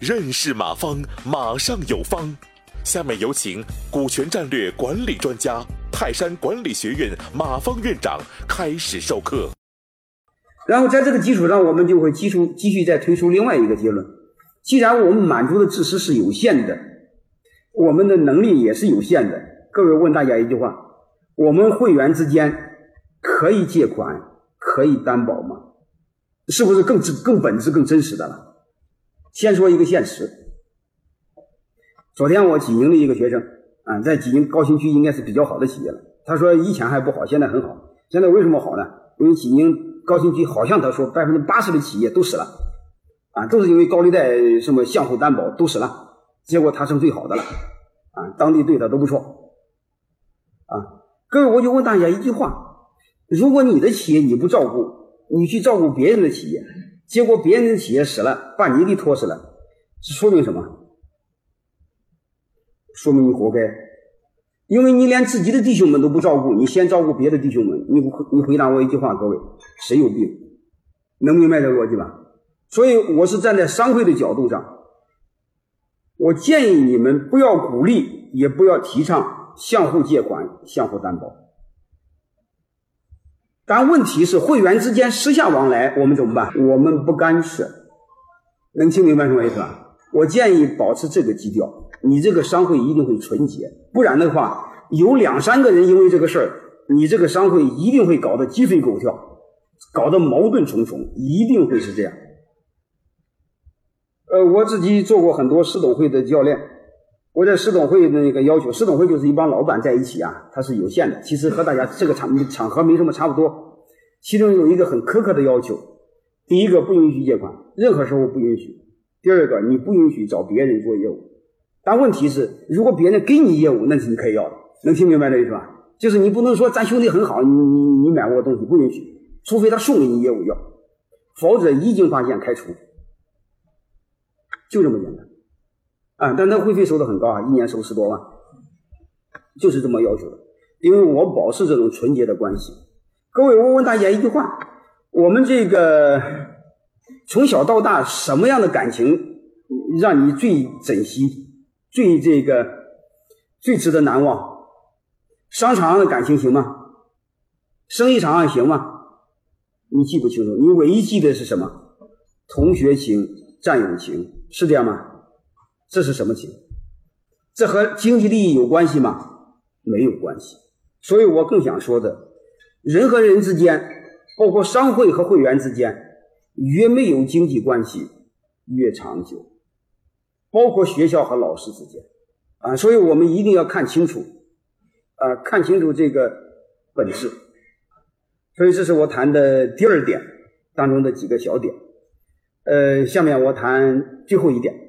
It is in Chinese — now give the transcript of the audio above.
认识马方，马上有方。下面有请股权战略管理专家、泰山管理学院马方院长开始授课。然后在这个基础上，我们就会继续继续再推出另外一个结论：既然我们满足的知识是有限的，我们的能力也是有限的。各位问大家一句话：我们会员之间可以借款、可以担保吗？是不是更真更本质、更真实的了？先说一个现实。昨天我济宁的一个学生啊，在济宁高新区应该是比较好的企业了。他说以前还不好，现在很好。现在为什么好呢？因为济宁高新区好像他说百分之八十的企业都死了，啊，都是因为高利贷什么相互担保都死了。结果他成最好的了，啊，当地对他都不错，啊，各位我就问大家一句话：如果你的企业你不照顾，你去照顾别人的企业。结果别人的企业死了，把你给拖死了，这说明什么？说明你活该，因为你连自己的弟兄们都不照顾，你先照顾别的弟兄们。你你回答我一句话，各位，谁有病？能明白这逻辑吧？所以我是站在商会的角度上，我建议你们不要鼓励，也不要提倡相互借款、相互担保。但问题是，会员之间私下往来，我们怎么办？我们不干涉，能听明白什么意思吧？我建议保持这个基调，你这个商会一定会纯洁，不然的话，有两三个人因为这个事儿，你这个商会一定会搞得鸡飞狗跳，搞得矛盾重重，一定会是这样。呃，我自己做过很多市董会的教练。我在市董会的那个要求，市董会就是一帮老板在一起啊，它是有限的。其实和大家这个场场合没什么差不多。其中有一个很苛刻的要求：第一个，不允许借款，任何时候不允许；第二个，你不允许找别人做业务。但问题是，如果别人给你业务，那是你可以要的。能听明白这意思吧？就是你不能说咱兄弟很好，你你你买我东西不允许，除非他送给你业务要，否则一经发现开除，就这么简单。啊，但那会费收的很高啊，一年收十多万，就是这么要求的。因为我保持这种纯洁的关系。各位，我问大家一句话：我们这个从小到大，什么样的感情让你最珍惜、最这个最值得难忘？商场上的感情行吗？生意场上行吗？你记不清楚，你唯一记得是什么？同学情、战友情，是这样吗？这是什么情？这和经济利益有关系吗？没有关系。所以我更想说的，人和人之间，包括商会和会员之间，越没有经济关系越长久。包括学校和老师之间，啊，所以我们一定要看清楚，啊，看清楚这个本质。所以这是我谈的第二点当中的几个小点。呃，下面我谈最后一点。